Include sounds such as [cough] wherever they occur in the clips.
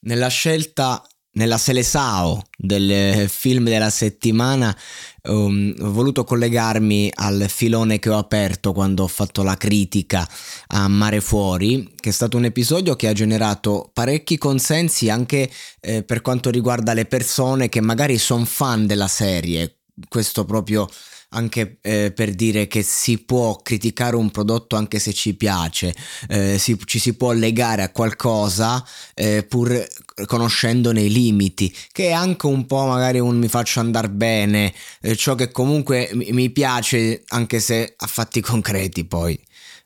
Nella scelta nella Selesao del film della settimana um, ho voluto collegarmi al filone che ho aperto quando ho fatto la critica a Mare Fuori, che è stato un episodio che ha generato parecchi consensi anche eh, per quanto riguarda le persone che magari sono fan della serie. Questo proprio anche eh, per dire che si può criticare un prodotto anche se ci piace, eh, si, ci si può legare a qualcosa eh, pur conoscendone i limiti, che è anche un po' magari un mi faccio andare bene, eh, ciò che comunque mi, piace anche se a fatti concreti poi.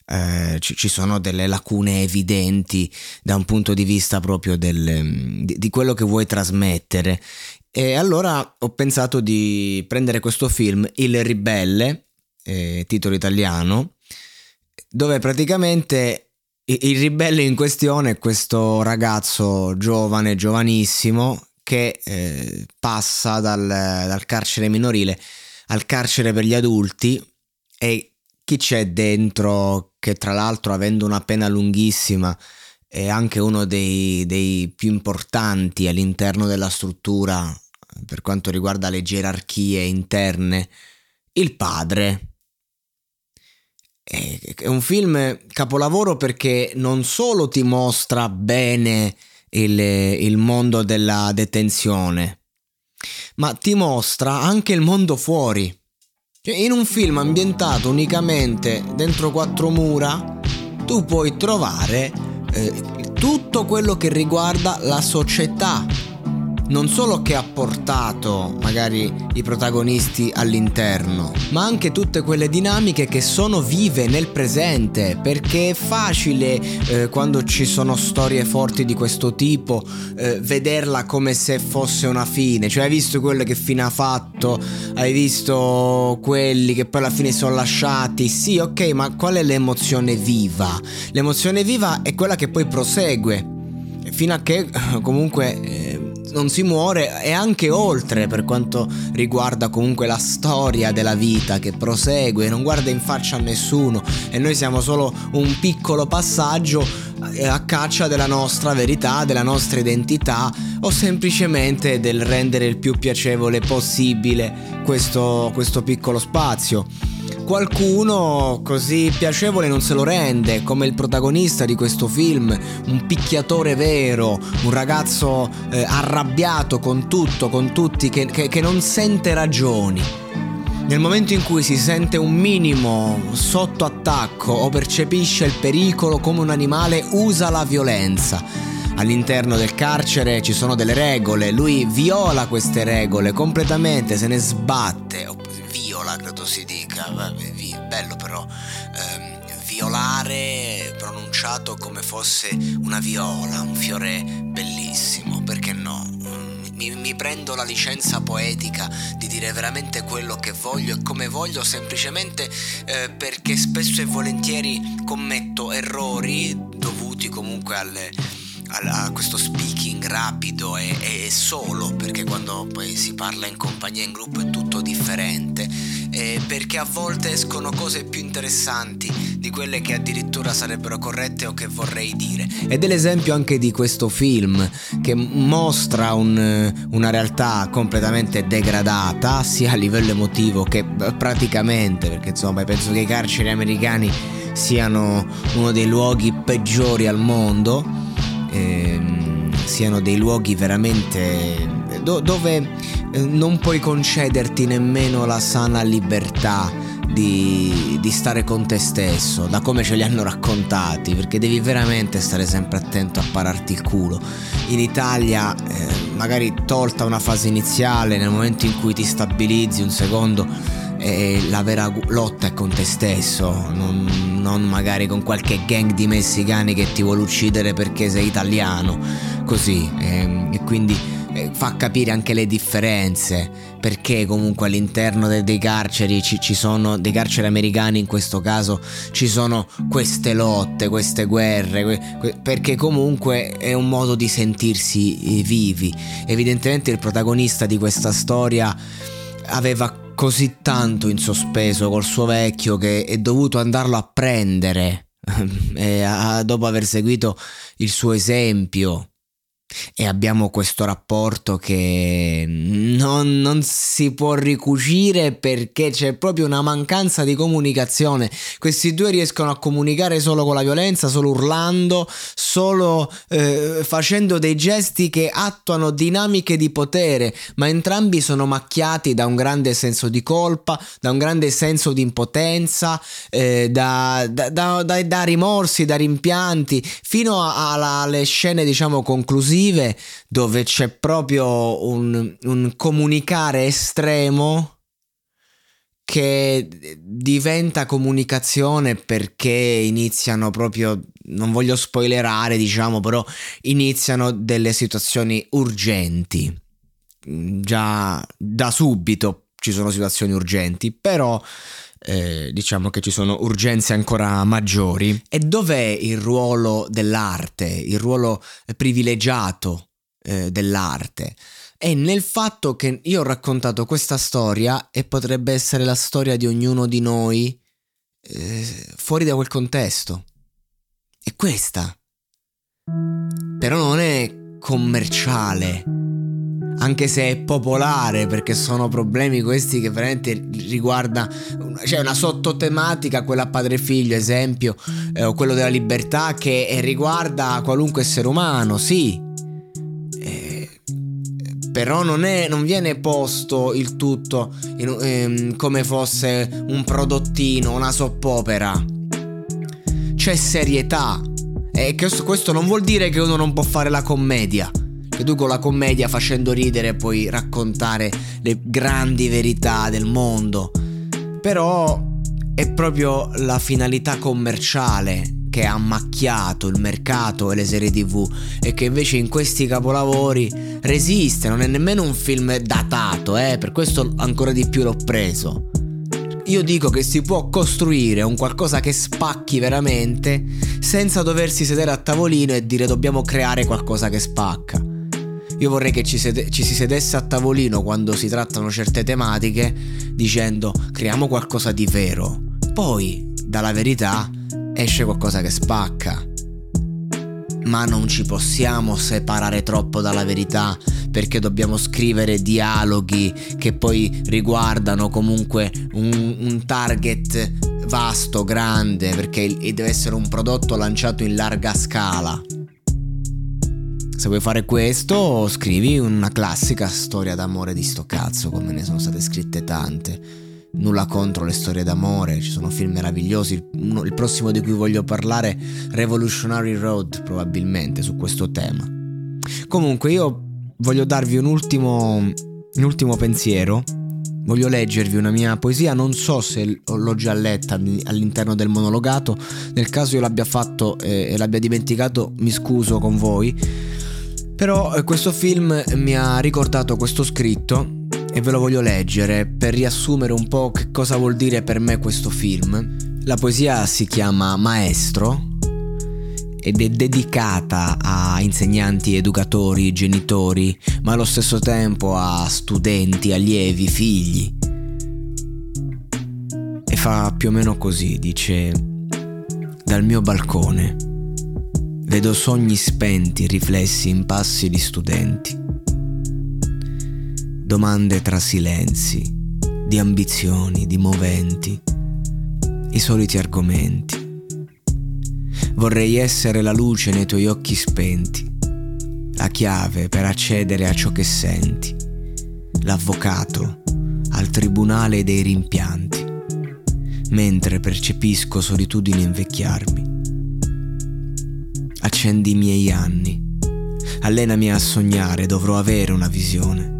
Eh, ci, ci, sono delle lacune evidenti da un punto di vista proprio del, di, di, quello che vuoi trasmettere e allora ho pensato di prendere questo film, Il Ribelle, eh, titolo italiano, dove praticamente il ribelle in questione è questo ragazzo giovane, giovanissimo, che eh, passa dal, dal carcere minorile al carcere per gli adulti e chi c'è dentro che tra l'altro avendo una pena lunghissima è anche uno dei, dei più importanti all'interno della struttura per quanto riguarda le gerarchie interne, il padre. È un film capolavoro perché non solo ti mostra bene il, il mondo della detenzione, ma ti mostra anche il mondo fuori. Cioè, in un film ambientato unicamente dentro quattro mura, tu puoi trovare eh, tutto quello che riguarda la società non solo che ha portato magari i protagonisti all'interno, ma anche tutte quelle dinamiche che sono vive nel presente, perché è facile eh, quando ci sono storie forti di questo tipo eh, vederla come se fosse una fine, cioè hai visto quello che fine ha fatto, hai visto quelli che poi alla fine sono lasciati, sì ok, ma qual è l'emozione viva? L'emozione viva è quella che poi prosegue, fino a che comunque... Eh, non si muore e anche oltre per quanto riguarda comunque la storia della vita che prosegue, non guarda in faccia a nessuno e noi siamo solo un piccolo passaggio eh, a caccia della nostra verità, della nostra identità o semplicemente del rendere il più piacevole possibile questo, questo piccolo spazio qualcuno così piacevole non se lo rende, come il protagonista di questo film, un picchiatore vero, un ragazzo eh, arrabbiato con tutto, con tutti, che, che, che non sente ragioni. Nel momento in cui si sente un minimo sotto attacco o percepisce il pericolo come un animale, usa la violenza. All'interno del carcere ci sono delle regole, lui viola queste regole completamente, se ne sbatte, viola credo si dica, bello però, ehm, violare pronunciato come fosse una viola, un fiore bellissimo, perché no? Mi, mi, prendo la licenza poetica di dire veramente quello che voglio e come voglio semplicemente eh, perché spesso e volentieri commetto errori dovuti comunque alle a, a questo speaking rapido e, e, solo, perché quando poi si parla in compagnia, in gruppo è tutto differente, eh, perché a volte escono cose più interessanti di quelle che addirittura sarebbero corrette o che vorrei dire. Ed è l'esempio anche di questo film che mostra un, una realtà completamente degradata, sia a livello emotivo che praticamente, perché insomma penso che i carceri americani siano uno dei luoghi peggiori al mondo, ehm, siano dei luoghi veramente do- dove eh, non puoi concederti nemmeno la sana libertà di, di, stare con te stesso, da come ce li hanno raccontati, perché devi veramente stare sempre attento a pararti il culo. In Italia, eh, magari tolta una fase iniziale, nel momento in cui ti stabilizzi un secondo, eh, la vera lotta è con te stesso, non, non magari con qualche gang di messicani che ti vuole uccidere perché sei italiano, così, eh, e quindi eh, fa capire anche le differenze, perché comunque all'interno de- dei carceri ci-, ci, sono, dei carceri americani in questo caso, ci sono queste lotte, queste guerre, que- que- perché comunque è un modo di sentirsi eh, vivi. Evidentemente il protagonista di questa storia aveva così tanto in sospeso col suo vecchio che è dovuto andarlo a prendere. [laughs] Eh, dopo aver seguito il suo esempio e abbiamo questo rapporto che non, non, si può ricucire perché c'è proprio una mancanza di comunicazione. Questi due riescono a comunicare solo con la violenza, solo urlando, solo eh, facendo dei gesti che attuano dinamiche di potere, ma entrambi sono macchiati da un grande senso di colpa, da un grande senso di impotenza, eh, da, da, da, da, rimorsi, da rimpianti, fino alle scene diciamo conclusive narrative dove c'è proprio un, un comunicare estremo che diventa comunicazione perché iniziano proprio, non voglio spoilerare diciamo, però iniziano delle situazioni urgenti. Già da subito ci sono situazioni urgenti, però eh, diciamo che ci sono urgenze ancora maggiori. E dov'è il ruolo dell'arte, il ruolo privilegiato eh, dell'arte? È nel fatto che io ho raccontato questa storia e potrebbe essere la storia di ognuno di noi eh, fuori da quel contesto. È questa. Però non è commerciale anche se è popolare, perché sono problemi questi che veramente riguarda, cioè una sottotematica, quella padre figlio, esempio, eh, o quello della libertà, che riguarda qualunque essere umano, sì. Eh, però non, è, non, viene posto il tutto in, ehm, come fosse un prodottino, una soppopera. C'è serietà. E questo non vuol dire che uno non può fare la commedia che tu con la commedia facendo ridere puoi raccontare le grandi verità del mondo. Però è proprio la finalità commerciale che ha macchiato il mercato e le serie tv e che invece in questi capolavori resiste, non è nemmeno un film datato, eh, per questo ancora di più l'ho preso. Io dico che si può costruire un qualcosa che spacchi veramente senza doversi sedere a tavolino e dire dobbiamo creare qualcosa che spacca. Io vorrei che ci, sede- ci, si sedesse a tavolino quando si trattano certe tematiche dicendo creiamo qualcosa di vero. Poi, dalla verità, esce qualcosa che spacca. Ma non ci possiamo separare troppo dalla verità perché dobbiamo scrivere dialoghi che poi riguardano comunque un, un target vasto, grande, perché deve essere un prodotto lanciato in larga scala. Se vuoi fare questo, scrivi una classica storia d'amore di sto cazzo, come ne sono state scritte tante. Nulla contro le storie d'amore, ci sono film meravigliosi. Il, il prossimo di cui voglio parlare, Revolutionary Road, probabilmente, su questo tema. Comunque, io voglio darvi un ultimo, un ultimo pensiero. Voglio leggervi una mia poesia, non so se l'ho già letta all'interno del monologato, nel caso io l'abbia fatto e l'abbia dimenticato mi scuso con voi, però eh, questo film mi ha ricordato questo scritto e ve lo voglio leggere per riassumere un po' che cosa vuol dire per me questo film. La poesia si chiama Maestro ed è dedicata a insegnanti, educatori, genitori, ma allo stesso tempo a studenti, allievi, figli. E fa più o meno così, dice, dal mio balcone vedo sogni spenti riflessi in passi di studenti, domande tra silenzi, di ambizioni, di moventi, i soliti argomenti. Vorrei essere la luce nei tuoi occhi spenti, la chiave per accedere a ciò che senti, l'avvocato al tribunale dei rimpianti, mentre percepisco solitudine invecchiarmi. Accendi i miei anni, allenami a sognare, dovrò avere una visione.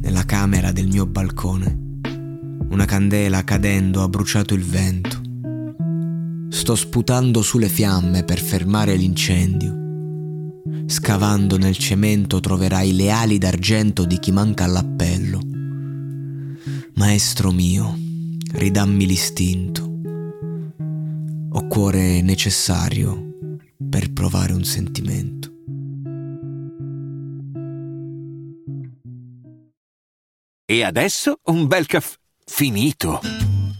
Nella camera del mio balcone, una candela cadendo ha bruciato il vento Sto sputando sulle fiamme per fermare l'incendio. Scavando nel cemento troverai le ali d'argento di chi manca all'appello. Maestro mio, ridammi l'istinto. Ho cuore necessario per provare un sentimento. E adesso un bel caffè finito.